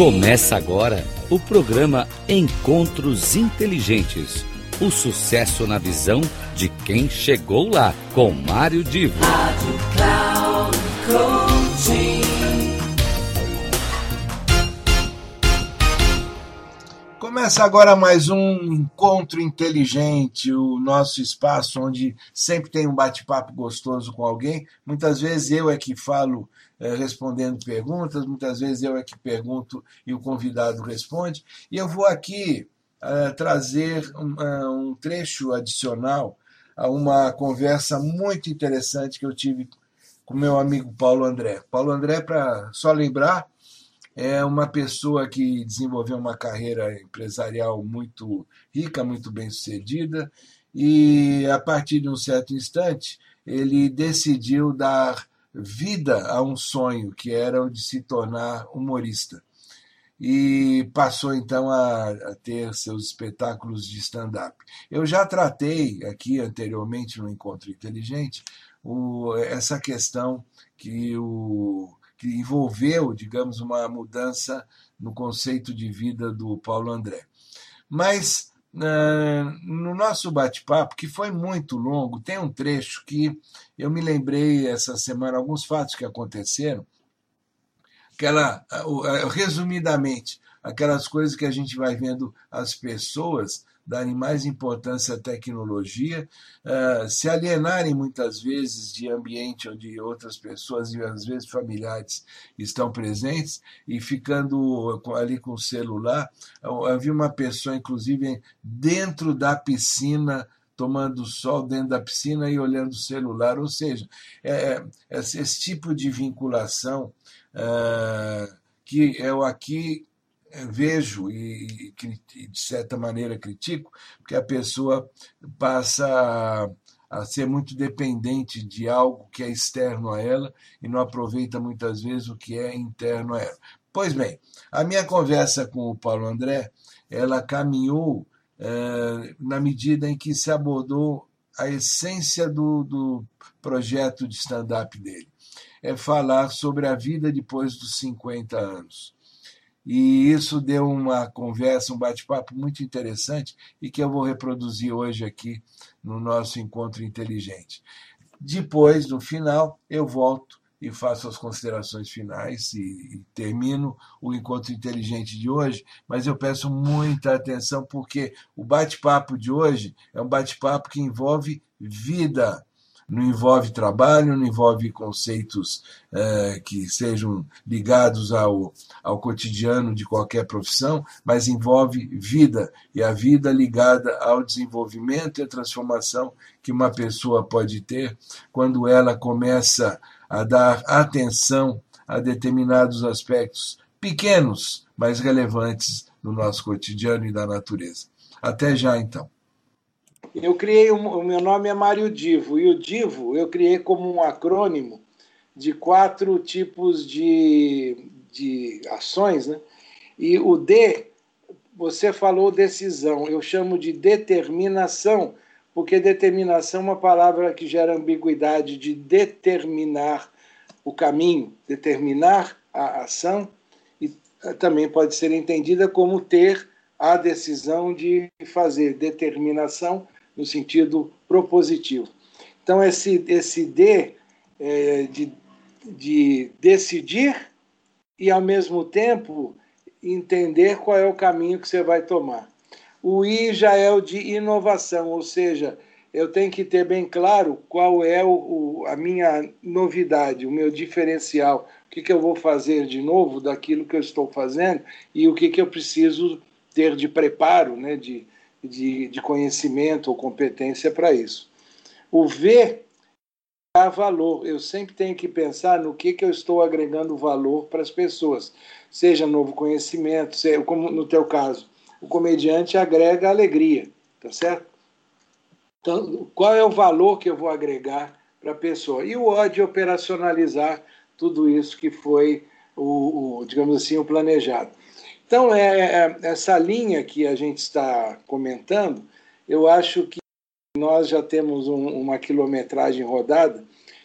Começa agora o programa Encontros Inteligentes. O sucesso na visão de quem chegou lá, com Mário Divo. Rádio Cloud Coaching. Começa agora mais um Encontro Inteligente, o nosso espaço onde sempre tem um bate-papo gostoso com alguém. Muitas vezes eu é que falo eh, respondendo perguntas, muitas vezes eu é que pergunto e o convidado responde. E eu vou aqui uh, trazer um, uh, um trecho adicional a uma conversa muito interessante que eu tive com meu amigo Paulo André. Paulo André, para só lembrar, é uma pessoa que desenvolveu uma carreira empresarial muito rica, muito bem sucedida, e a partir de um certo instante ele decidiu dar vida a um sonho que era o de se tornar humorista. E passou então a, a ter seus espetáculos de stand-up. Eu já tratei aqui anteriormente no Encontro Inteligente o, essa questão que o que envolveu, digamos, uma mudança no conceito de vida do Paulo André. Mas no nosso bate-papo, que foi muito longo, tem um trecho que eu me lembrei essa semana, alguns fatos que aconteceram, aquela, resumidamente, aquelas coisas que a gente vai vendo as pessoas darem mais importância à tecnologia, uh, se alienarem muitas vezes de ambiente onde outras pessoas, e às vezes familiares, estão presentes, e ficando ali com o celular. Havia uma pessoa, inclusive, dentro da piscina, tomando sol dentro da piscina e olhando o celular. Ou seja, é, é esse tipo de vinculação uh, que eu aqui vejo e, e, de certa maneira critico, porque a pessoa passa a, a, ser muito dependente de algo que é externo a ela e não aproveita muitas vezes o que é interno a ela. Pois bem, a minha conversa com o Paulo André, ela caminhou eh, na medida em que se abordou a essência do, do projeto de stand-up dele. É falar sobre a vida depois dos 50 anos e isso deu uma conversa, um bate-papo muito interessante e que eu vou reproduzir hoje aqui no nosso encontro inteligente. Depois, no final, eu volto e faço as considerações finais e, e, termino o encontro inteligente de hoje, mas eu peço muita atenção porque o bate-papo de hoje é um bate-papo que envolve vida não envolve trabalho, não envolve conceitos é, que sejam ligados ao, ao cotidiano de qualquer profissão, mas envolve vida, e a vida ligada ao desenvolvimento e à transformação que uma pessoa pode ter quando ela começa a dar atenção a determinados aspectos pequenos, mas relevantes no nosso cotidiano e da natureza. Até já, então. Eu criei, um, o meu nome é Mário Divo, e o Divo eu criei como um acrônimo de quatro tipos de, de ações, né? E o D, você falou decisão, eu chamo de determinação, porque determinação é uma palavra que gera ambiguidade de determinar o caminho, determinar a ação, e também pode ser entendida como ter a decisão de fazer determinação no sentido propositivo. Então, esse, esse D é, de, de decidir e, ao mesmo tempo, entender qual é o caminho que você vai tomar. O I já é o de inovação, ou seja, eu tenho que ter bem claro qual é o, o, a minha novidade, o meu diferencial, o que, que eu vou fazer de novo daquilo que eu estou fazendo e o que, que eu preciso ter de preparo, né, de, de, de conhecimento ou competência para isso. O V dá valor. Eu sempre tenho que pensar no que, que eu estou agregando valor para as pessoas, seja novo conhecimento, seja, como no teu caso, o comediante agrega alegria, tá certo? Então, qual é o valor que eu vou agregar para a pessoa? E o O de operacionalizar tudo isso que foi o, o digamos assim, o planejado. Então, é, é, essa linha que a gente está comentando, eu acho que nós já temos um, uma quilometragem rodada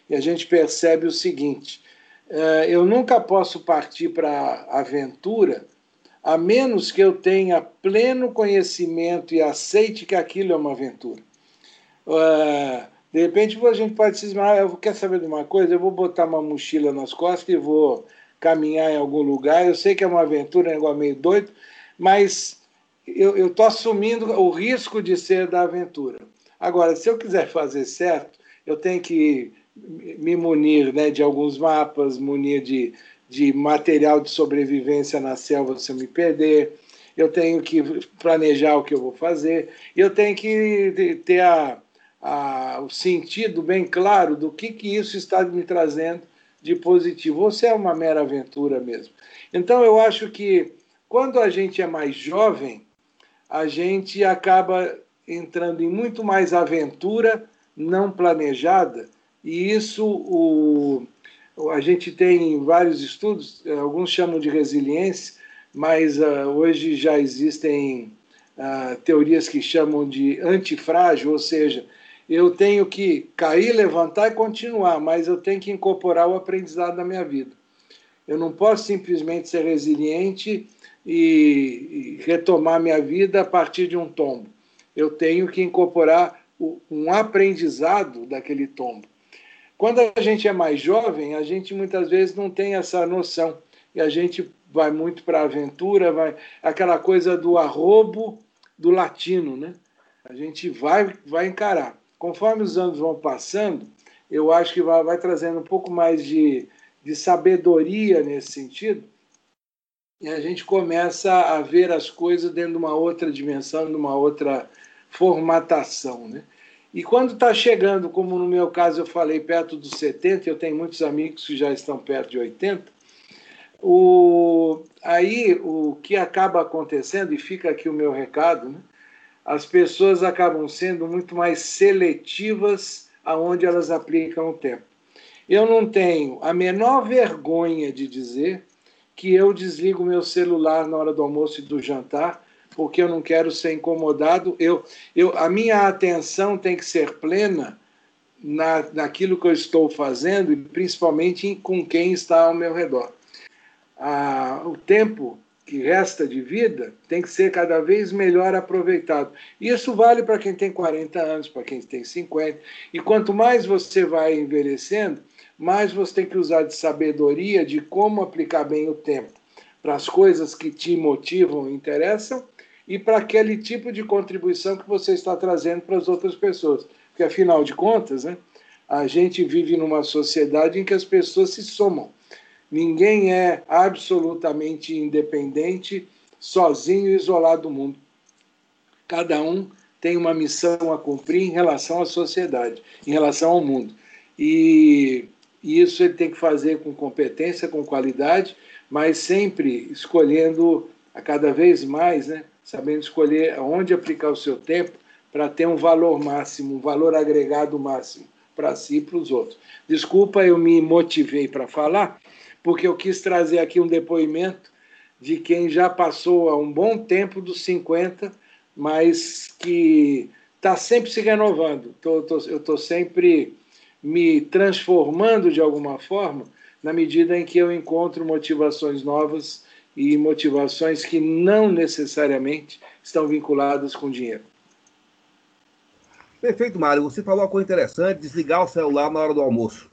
e a gente percebe o seguinte: é, eu nunca posso partir para a aventura a menos que eu tenha pleno conhecimento e aceite que aquilo é uma aventura. Uh, de repente a gente pode se esmagar, eu quero saber de uma coisa, eu vou botar uma mochila nas costas e vou caminhar em algum lugar. Eu sei que é uma aventura, é um negócio meio doido, mas eu estou assumindo o risco de ser da aventura. Agora, se eu quiser fazer certo, eu tenho que me munir né, de alguns mapas, munir de, de material de sobrevivência na selva se eu me perder, eu tenho que planejar o que eu vou fazer, eu tenho que ter a, a, o sentido bem claro do que, que isso está me trazendo de positivo. Você é uma mera aventura mesmo. Então, eu acho que quando a gente é mais jovem, a gente acaba entrando em muito mais aventura não planejada, e isso o, a gente tem vários estudos, alguns chamam de resiliência, mas uh, hoje já existem uh, teorias que chamam de antifrágil, ou seja, eu tenho que cair, levantar e continuar, mas eu tenho que incorporar o aprendizado na minha vida. Eu não posso simplesmente ser resiliente e, e retomar minha vida a partir de um tombo. Eu tenho que incorporar o, um aprendizado daquele tombo. Quando a gente é mais jovem, a gente muitas vezes não tem essa noção e a gente vai muito para a aventura, vai aquela coisa do arrobo do latino, né? A gente vai vai encarar conforme os anos vão passando, eu acho que vai, vai trazendo um pouco mais de, de sabedoria nesse sentido, e a gente começa a ver as coisas dentro de uma outra dimensão, de uma outra formatação. Né? E quando está chegando, como no meu caso eu falei, perto dos 70, eu tenho muitos amigos que já estão perto de 80, o, aí o que acaba acontecendo, e fica aqui o meu recado, né? As pessoas acabam sendo muito mais seletivas aonde elas aplicam o tempo. Eu não tenho a menor vergonha de dizer que eu desligo meu celular na hora do almoço e do jantar, porque eu não quero ser incomodado. Eu, eu, a minha atenção tem que ser plena na, naquilo que eu estou fazendo e principalmente com quem está ao meu redor. Ah, o tempo que resta de vida tem que ser cada vez melhor aproveitado. Isso vale para quem tem 40 anos, para quem tem 50. E quanto mais você vai envelhecendo, mais você tem que usar de sabedoria de como aplicar bem o tempo para as coisas que te motivam e interessam e para aquele tipo de contribuição que você está trazendo para as outras pessoas. Porque, afinal de contas, né, a gente vive numa sociedade em que as pessoas se somam. Ninguém é absolutamente independente, sozinho e isolado do mundo. Cada um tem uma missão a cumprir em relação à sociedade, em relação ao mundo. E isso ele tem que fazer com competência, com qualidade, mas sempre escolhendo a cada vez mais, né, sabendo escolher onde aplicar o seu tempo para ter um valor máximo, um valor agregado máximo para si e para os outros. Desculpa, eu me motivei para falar, porque eu quis trazer aqui um depoimento de quem já passou há um bom tempo dos 50, mas que está sempre se renovando. Tô, tô, eu estou sempre me transformando de alguma forma na medida em que eu encontro motivações novas e motivações que não necessariamente estão vinculadas com dinheiro. Perfeito, Mário. Você falou uma coisa interessante: desligar o celular na hora do almoço.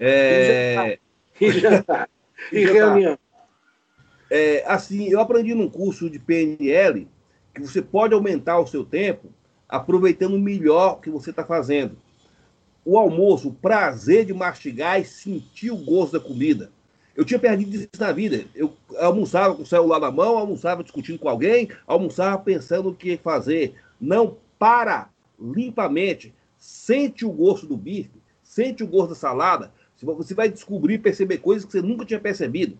É... E jantar. e, e reunião. É, assim, eu aprendi num curso de PNL que você pode aumentar o seu tempo aproveitando melhor o que você está fazendo. O almoço, o prazer de mastigar e sentir o gosto da comida. Eu tinha perdido isso na vida. Eu almoçava com o celular na mão, almoçava discutindo com alguém, almoçava pensando o que fazer. Não para limpamente. Sente o gosto do bife, sente o gosto da salada, você vai descobrir, perceber coisas que você nunca tinha percebido.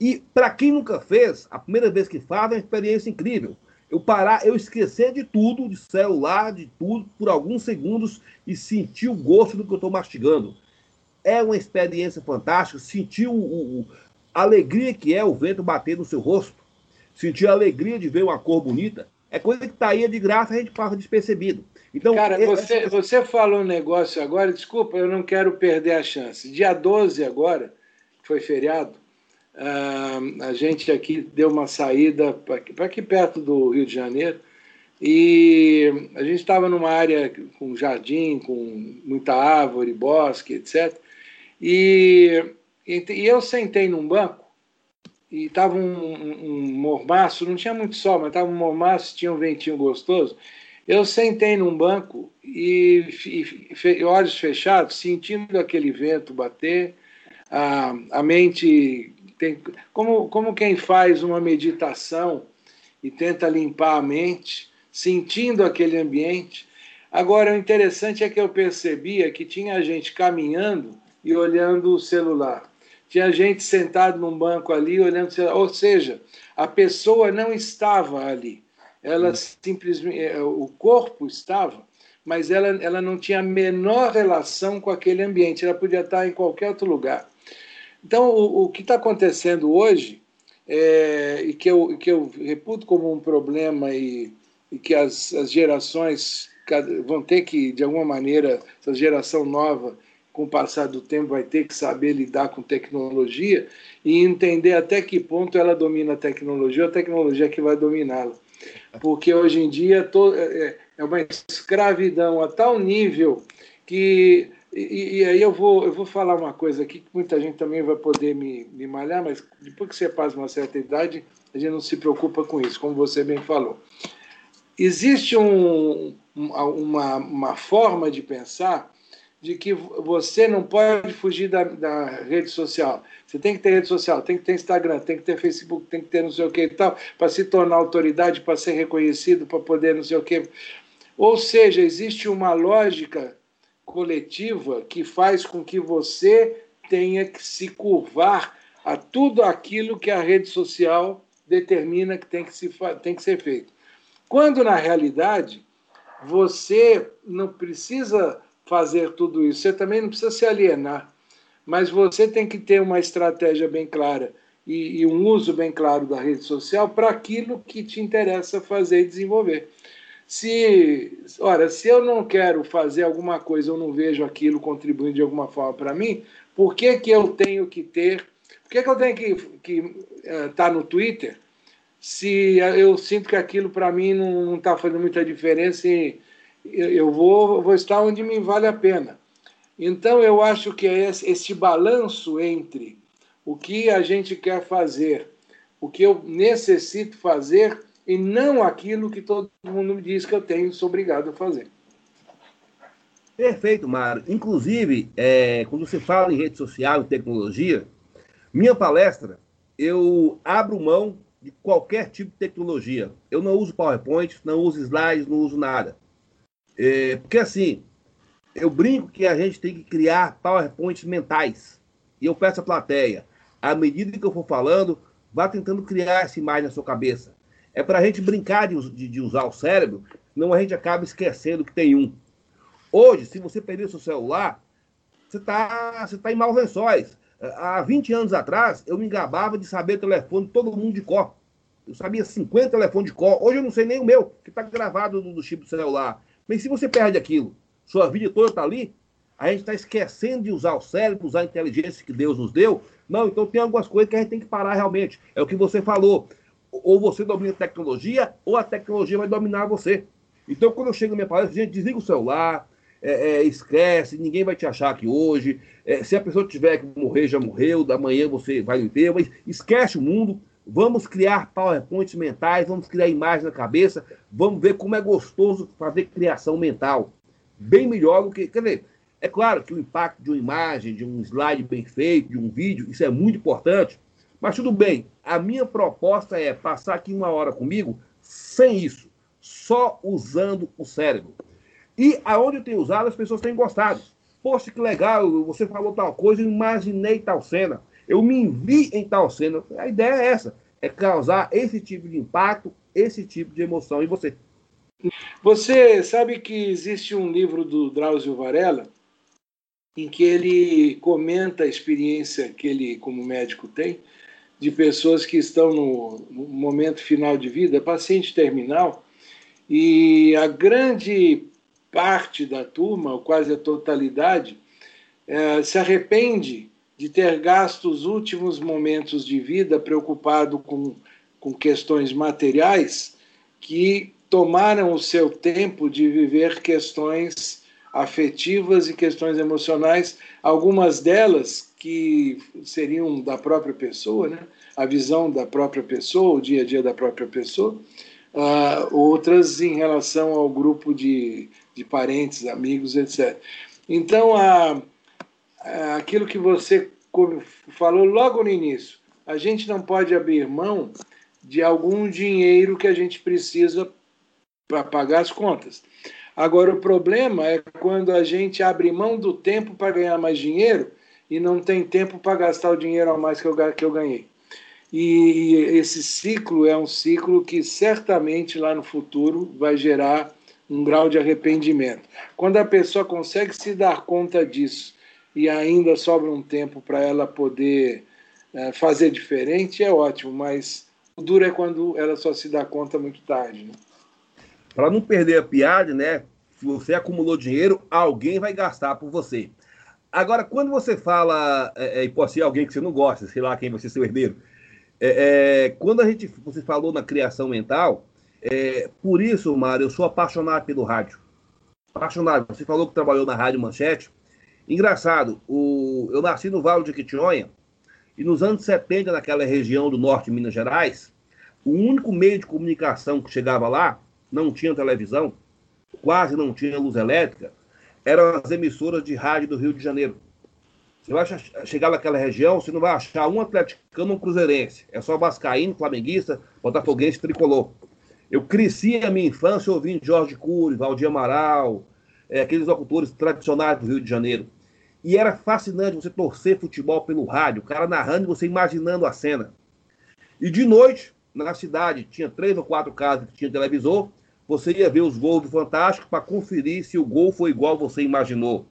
E para quem nunca fez, a primeira vez que faz é uma experiência incrível. Eu parar, eu esquecer de tudo, de celular, de tudo, por alguns segundos e sentir o gosto do que eu estou mastigando. É uma experiência fantástica. Sentir o, o, a alegria que é o vento bater no seu rosto. Sentir a alegria de ver uma cor bonita. É coisa que está aí de graça, a gente passa despercebido. Então, Cara, você, você falou um negócio agora, desculpa, eu não quero perder a chance. Dia 12 agora, foi feriado, Uh, a gente aqui deu uma saída para aqui perto do Rio de Janeiro e a gente estava numa área com jardim, com muita árvore, bosque, etc. E, e eu sentei num banco e estava um, um, um, mormaço, não tinha muito sol, mas estava um mormaço, tinha um ventinho gostoso. Eu sentei num banco e, e, e olhos fechados, sentindo aquele vento bater, a, a mente tem, como, como quem faz uma meditação e tenta limpar a mente, sentindo aquele ambiente. Agora, o interessante é que eu percebia que tinha gente caminhando e olhando o celular. Tinha gente sentado num banco ali olhando. Ou seja, a pessoa não estava ali. Ela simplesmente, é, o corpo estava, mas ela, ela não tinha a menor relação com aquele ambiente. Ela podia estar em qualquer outro lugar. Então, o, o que está acontecendo hoje, é, e que eu, que eu reputo como um problema e, e que as, as gerações vão ter que, de alguma maneira, essa geração nova, com o passar do tempo, vai ter que saber lidar com tecnologia e entender até que ponto ela domina a tecnologia, ou a tecnologia é que vai dominá-la. Porque hoje em dia é, é uma escravidão a tal nível que e, e, aí eu vou, eu vou falar uma coisa aqui que muita gente também vai poder me, me malhar, mas depois que você passa uma certa idade, a gente não se preocupa com isso, como você bem falou. Existe um, uma, uma forma de pensar de que você não pode fugir da, da, rede social. Você tem que ter rede social, tem que ter Instagram, tem que ter Facebook, tem que ter não sei o que e tal, para se tornar autoridade, para ser reconhecido, para poder não sei o que. Ou seja, existe uma lógica coletiva que faz com que você tenha que se curvar a tudo aquilo que a rede social determina que tem que, se, tem que ser feito. Quando, na realidade, você não precisa fazer tudo isso, você também não precisa se alienar, mas você tem que ter uma estratégia bem clara e, e um uso bem claro da rede social para aquilo que te interessa fazer e desenvolver. Se, ora, se eu não quero fazer alguma coisa, eu não vejo aquilo contribuindo de alguma forma para mim, por que, que eu tenho que ter, por que, que eu tenho que estar uh, tá no Twitter se eu sinto que aquilo para mim não está fazendo muita diferença e eu vou, vou estar onde me vale a pena. Então, eu acho que é esse, balanço entre o que a gente quer fazer, o que eu necessito fazer e não aquilo que todo mundo me diz que eu tenho, sou obrigado a fazer. Perfeito, Mário. Inclusive, é, quando você fala em rede social e tecnologia, minha palestra, eu abro mão de qualquer tipo de tecnologia. Eu não uso PowerPoint, não uso slides, não uso nada. É, porque assim, eu brinco que a gente tem que criar PowerPoints mentais. E eu peço à plateia, à medida que eu for falando, vá tentando criar essa imagem na sua cabeça. É para a gente brincar de, de, de, usar o cérebro, senão a gente acaba esquecendo que tem um. Hoje, se você perder seu celular, você está você tá em maus lençóis. Há 20 anos atrás, eu me engabava de saber o telefone todo mundo de cor. Eu sabia 50 telefones de cor. Hoje eu não sei nem o meu, que está gravado no, no chip do celular. Mas se você perde aquilo, sua vida toda está ali, a gente está esquecendo de usar o cérebro, usar a inteligência que Deus nos deu. Não, então tem algumas coisas que a gente tem que parar realmente. É o que você falou ou você domina a tecnologia, ou a tecnologia vai dominar você. Então, quando eu chego na minha palestra, gente, desliga o celular, é, é, esquece, ninguém vai te achar aqui hoje. É, se a pessoa tiver que morrer, já morreu, da manhã você vai viver, mas esquece o mundo. Vamos criar PowerPoints mentais, vamos criar imagens na cabeça, vamos ver como é gostoso fazer criação mental. Bem melhor do que. Quer dizer, é claro que o impacto de uma imagem, de um slide bem feito, de um vídeo, isso é muito importante, mas tudo bem, a minha proposta é passar aqui uma hora comigo sem isso, só usando o cérebro. E aonde eu tenho usado, as pessoas têm gostado. Poxa, que legal, você falou tal coisa, imaginei tal cena. Eu me vi em tal cena. A ideia é essa, é causar esse tipo de impacto, esse tipo de emoção em você. Você sabe que existe um livro do Drauzio Varela em que ele comenta a experiência que ele, como médico, tem de pessoas que estão no, no momento final de vida, paciente terminal, e a grande parte da turma, ou quase a totalidade, é, se arrepende de ter gasto os últimos momentos de vida preocupado com, com questões materiais que tomaram o seu tempo de viver questões afetivas e questões emocionais, algumas delas que seriam da própria pessoa, né? a visão da própria pessoa, o dia a dia da própria pessoa, uh, outras em relação ao grupo de, de parentes, amigos, etc. Então, a, aquilo que você falou logo no início, a gente não pode abrir mão de algum dinheiro que a gente precisa para pagar as contas. Agora, o problema é quando a gente abre mão do tempo para ganhar mais dinheiro e não tem tempo para gastar o dinheiro a mais que eu, que eu ganhei. E esse ciclo é um ciclo que certamente lá no futuro vai gerar um grau de arrependimento. Quando a pessoa consegue se dar conta disso e ainda sobra um tempo para ela poder é, fazer diferente, é ótimo, mas o duro é quando ela só se dá conta muito tarde. Né? Para não perder a piada, né? Se você acumulou dinheiro, alguém vai gastar por você. Agora, quando você fala, é, é, e pode ser alguém que você não gosta, sei lá quem vai ser seu herdeiro, é, é, quando a gente, você falou na criação mental, é, por isso, Mário, eu sou apaixonado pelo rádio. Apaixonado. Você falou que trabalhou na Rádio Manchete. Engraçado, o, eu nasci no Vale de Quitionha e nos anos 70, naquela região do norte de Minas Gerais, o único meio de comunicação que chegava lá, não tinha televisão, quase não tinha luz elétrica, eram as emissoras de rádio do Rio de Janeiro. Você vai chegar naquela região, você não vai achar um atleticano ou um cruzeirense. É só vascaíno, flamenguista, botafoguense, tricolor. Eu cresci a minha infância ouvindo Jorge Cury, Valdir Amaral, é, aqueles locutores tradicionais do Rio de Janeiro. E era fascinante você torcer futebol pelo rádio, o cara narrando e você imaginando a cena. E de noite, na cidade, tinha três ou quatro casas que tinha televisor, você ia ver os gols do Fantástico para conferir se o gol foi igual você imaginou.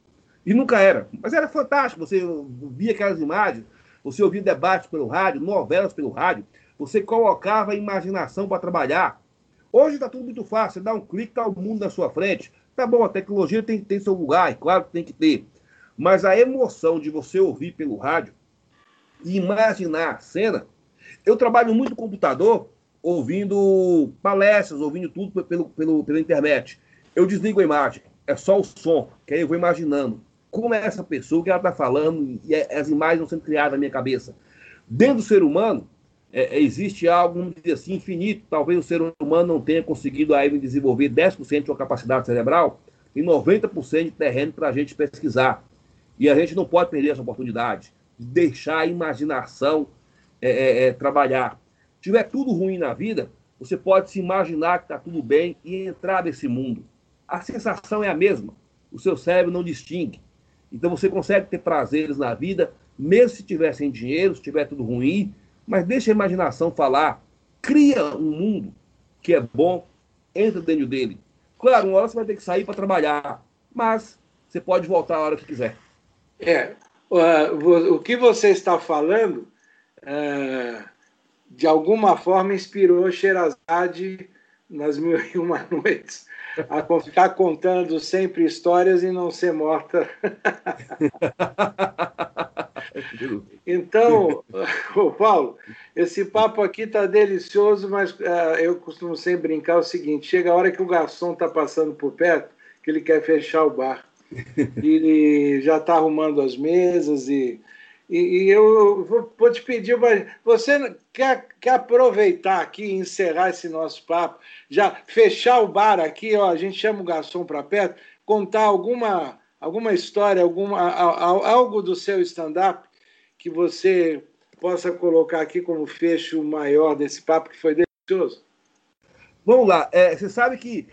E nunca era. Mas era fantástico. Você via aquelas imagens, você ouvia debates pelo rádio, novelas pelo rádio, você colocava a imaginação para trabalhar. Hoje está tudo muito fácil. Você dá um clique, está o mundo na sua frente. Tá bom, a tecnologia tem que ter seu lugar, e claro que tem que ter. Mas a emoção de você ouvir pelo rádio e imaginar a cena. Eu trabalho muito no computador, ouvindo palestras, ouvindo tudo pelo, pelo, pela internet. Eu desligo a imagem, é só o som, que aí eu vou imaginando como é essa pessoa, que ela está falando, e é, as imagens estão sendo criadas na minha cabeça. Dentro do ser humano, é, é existe algo, vamos dizer assim, infinito. Talvez o ser humano não tenha conseguido ainda desenvolver 10% de sua capacidade cerebral e 90% de terreno para a gente pesquisar. E a gente não pode perder essa oportunidade de deixar a imaginação é, é, é trabalhar. Se tiver tudo ruim na vida, você pode se imaginar que está tudo bem e entrar nesse mundo. A sensação é a mesma. O seu cérebro não distingue. Então você consegue ter prazeres na vida, mesmo se tiver sem dinheiro, se tiver tudo ruim, mas deixa a imaginação falar. Cria um mundo que é bom, entra dentro dele. Claro, uma hora você vai ter que sair para trabalhar, mas você pode voltar a hora que quiser. É, o que você está falando, uh, de alguma forma, inspirou Sherazade nas Mil e Uma Noites a ficar contando sempre histórias e não ser morta. então, o Paulo, esse papo aqui está delicioso, mas uh, eu costumo sempre brincar o seguinte: chega a hora que o garçom está passando por perto, que ele quer fechar o bar. E já está arrumando as mesas e e, e eu vou, te pedir, mas você quer, quer aproveitar aqui e encerrar esse nosso papo, já fechar o bar aqui, ó, a gente chama o garçom para perto, contar alguma, alguma história, alguma, algo do seu stand-up que você possa colocar aqui como fecho maior desse papo que foi delicioso? Vamos lá. É, você sabe que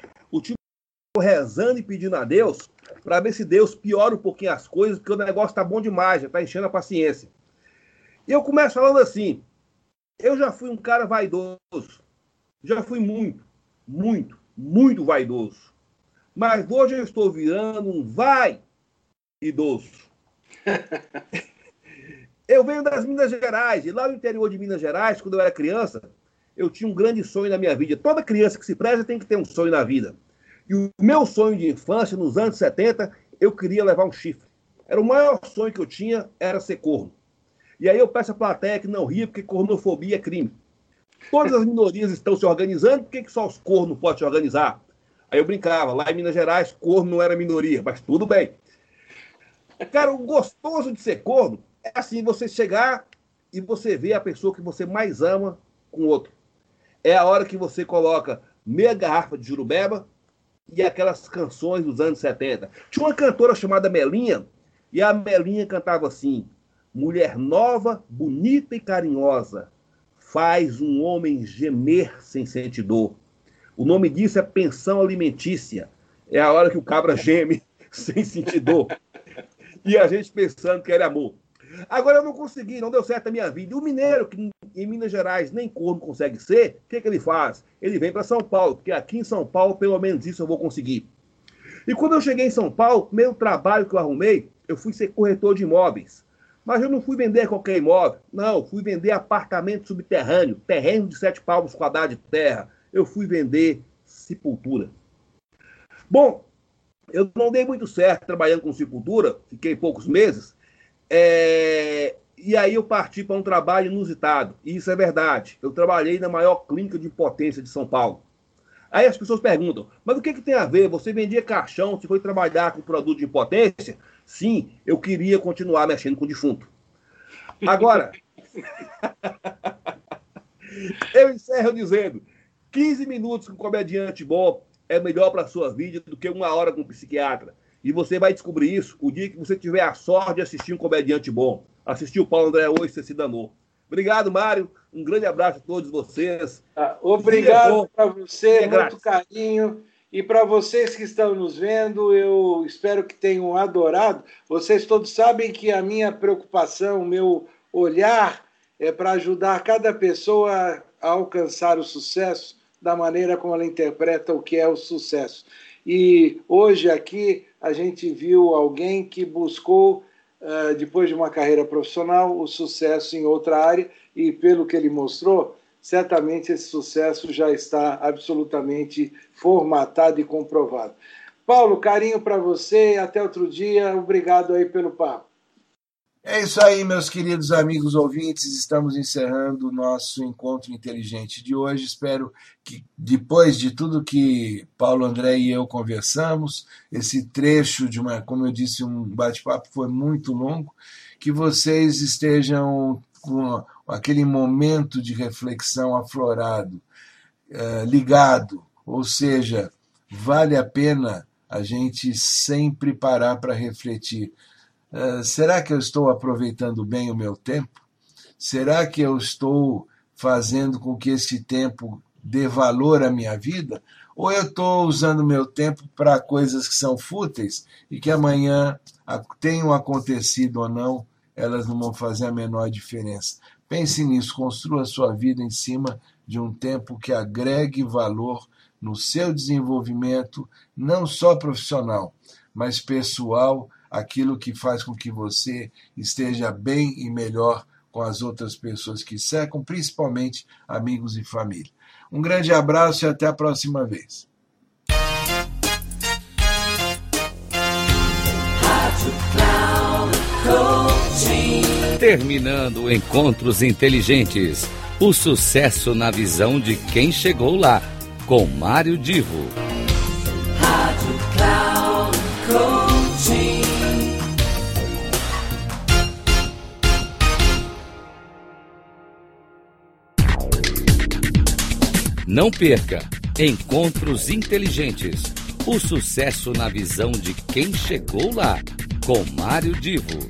rezando e pedindo a Deus para ver se Deus piora um pouquinho as coisas, porque o negócio tá bom demais, já tá enchendo a paciência. E eu começo falando assim: eu já fui um cara vaidoso, já fui muito, muito, muito vaidoso. Mas hoje eu estou virando um vai idoso. eu venho das Minas Gerais, e lá no interior de Minas Gerais, quando eu era criança, eu tinha um grande sonho na minha vida. Toda criança que se preza tem que ter um sonho na vida. E o meu sonho de infância, nos anos 70, eu queria levar um chifre. Era o maior sonho que eu tinha, era ser corno. E aí eu peço à plateia que não ria, porque cornofobia é crime. Todas as minorias estão se organizando, por que, que só os cornos podem se organizar? Aí eu brincava, lá em Minas Gerais, corno não era minoria, mas tudo bem. Cara, o gostoso de ser corno é assim, você chegar e você ver a pessoa que você mais ama com outro. É a hora que você coloca meia garrafa de jurubeba e aquelas canções dos anos 70. Tinha uma cantora chamada Melinha, e a Melinha cantava assim: Mulher nova, bonita e carinhosa, faz um homem gemer sem sentir dor. O nome disso é pensão alimentícia. É a hora que o cabra geme sem sentir dor. E a gente pensando que era amor. Agora eu não consegui, não deu certo a minha vida. E o mineiro, que em Minas Gerais nem corno consegue ser, o que, que ele faz? Ele vem para São Paulo, porque aqui em São Paulo, pelo menos isso eu vou conseguir. E quando eu cheguei em São Paulo, meu trabalho que eu arrumei, eu fui ser corretor de imóveis. Mas eu não fui vender qualquer imóvel. Não, fui vender apartamento subterrâneo, terreno de sete palmos quadrados de terra. Eu fui vender sepultura. Bom, eu não dei muito certo trabalhando com sepultura, fiquei poucos meses. É... E aí eu parti para um trabalho inusitado. E isso é verdade. Eu trabalhei na maior clínica de potência de São Paulo. Aí as pessoas perguntam, mas o que, que tem a ver? Você vendia caixão, você foi trabalhar com produto de potência? Sim, eu queria continuar mexendo com defunto. Agora, eu encerro dizendo, 15 minutos com comediante bom é melhor para a sua vida do que uma hora com um psiquiatra. E você vai descobrir isso o dia que você tiver a sorte de assistir um comediante bom. Assistiu o Paulo André hoje, você se danou. Obrigado, Mário. Um grande abraço a todos vocês. Ah, obrigado para você, muito graças. carinho. E para vocês que estão nos vendo, eu espero que tenham adorado. Vocês todos sabem que a minha preocupação, o meu olhar é para ajudar cada pessoa a alcançar o sucesso da maneira como ela interpreta o que é o sucesso. E hoje aqui a gente viu alguém que buscou, uh, depois de uma carreira profissional, o sucesso em outra área, e pelo que ele mostrou, certamente esse sucesso já está absolutamente formatado e comprovado. Paulo, carinho para você, até outro dia, obrigado aí pelo papo. É isso aí, meus queridos amigos ouvintes. Estamos encerrando o nosso encontro inteligente de hoje. Espero que, depois de tudo que Paulo André e eu conversamos, esse trecho de uma, como eu disse, um bate-papo foi muito longo, que vocês estejam com aquele momento de reflexão aflorado, eh, ligado, ou seja, vale a pena a gente sempre parar para refletir Uh, será que eu estou aproveitando bem o meu tempo? Será que eu estou fazendo com que esse tempo dê valor à minha vida? Ou eu estou usando meu tempo para coisas que são fúteis e que amanhã, tenham acontecido ou não, elas não vão fazer a menor diferença? Pense nisso, construa sua vida em cima de um tempo que agregue valor no seu desenvolvimento, não só profissional, mas pessoal aquilo que faz com que você esteja bem e melhor com as outras pessoas que cercam, principalmente amigos e família. Um grande abraço e até a próxima vez. Terminando Encontros Inteligentes. O sucesso na visão de quem chegou lá, com Mário Divo. Não perca Encontros Inteligentes. O sucesso na visão de quem chegou lá, com Mário Divo.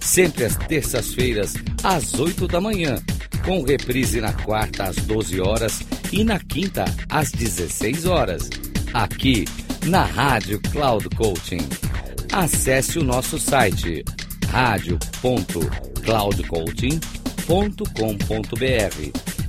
Sempre às terças-feiras, às 8 da manhã, com reprise na quarta às 12 horas e na quinta às 16 horas. Aqui na Rádio Cloud Coaching. Acesse o nosso site radio.cloudcoaching.com.br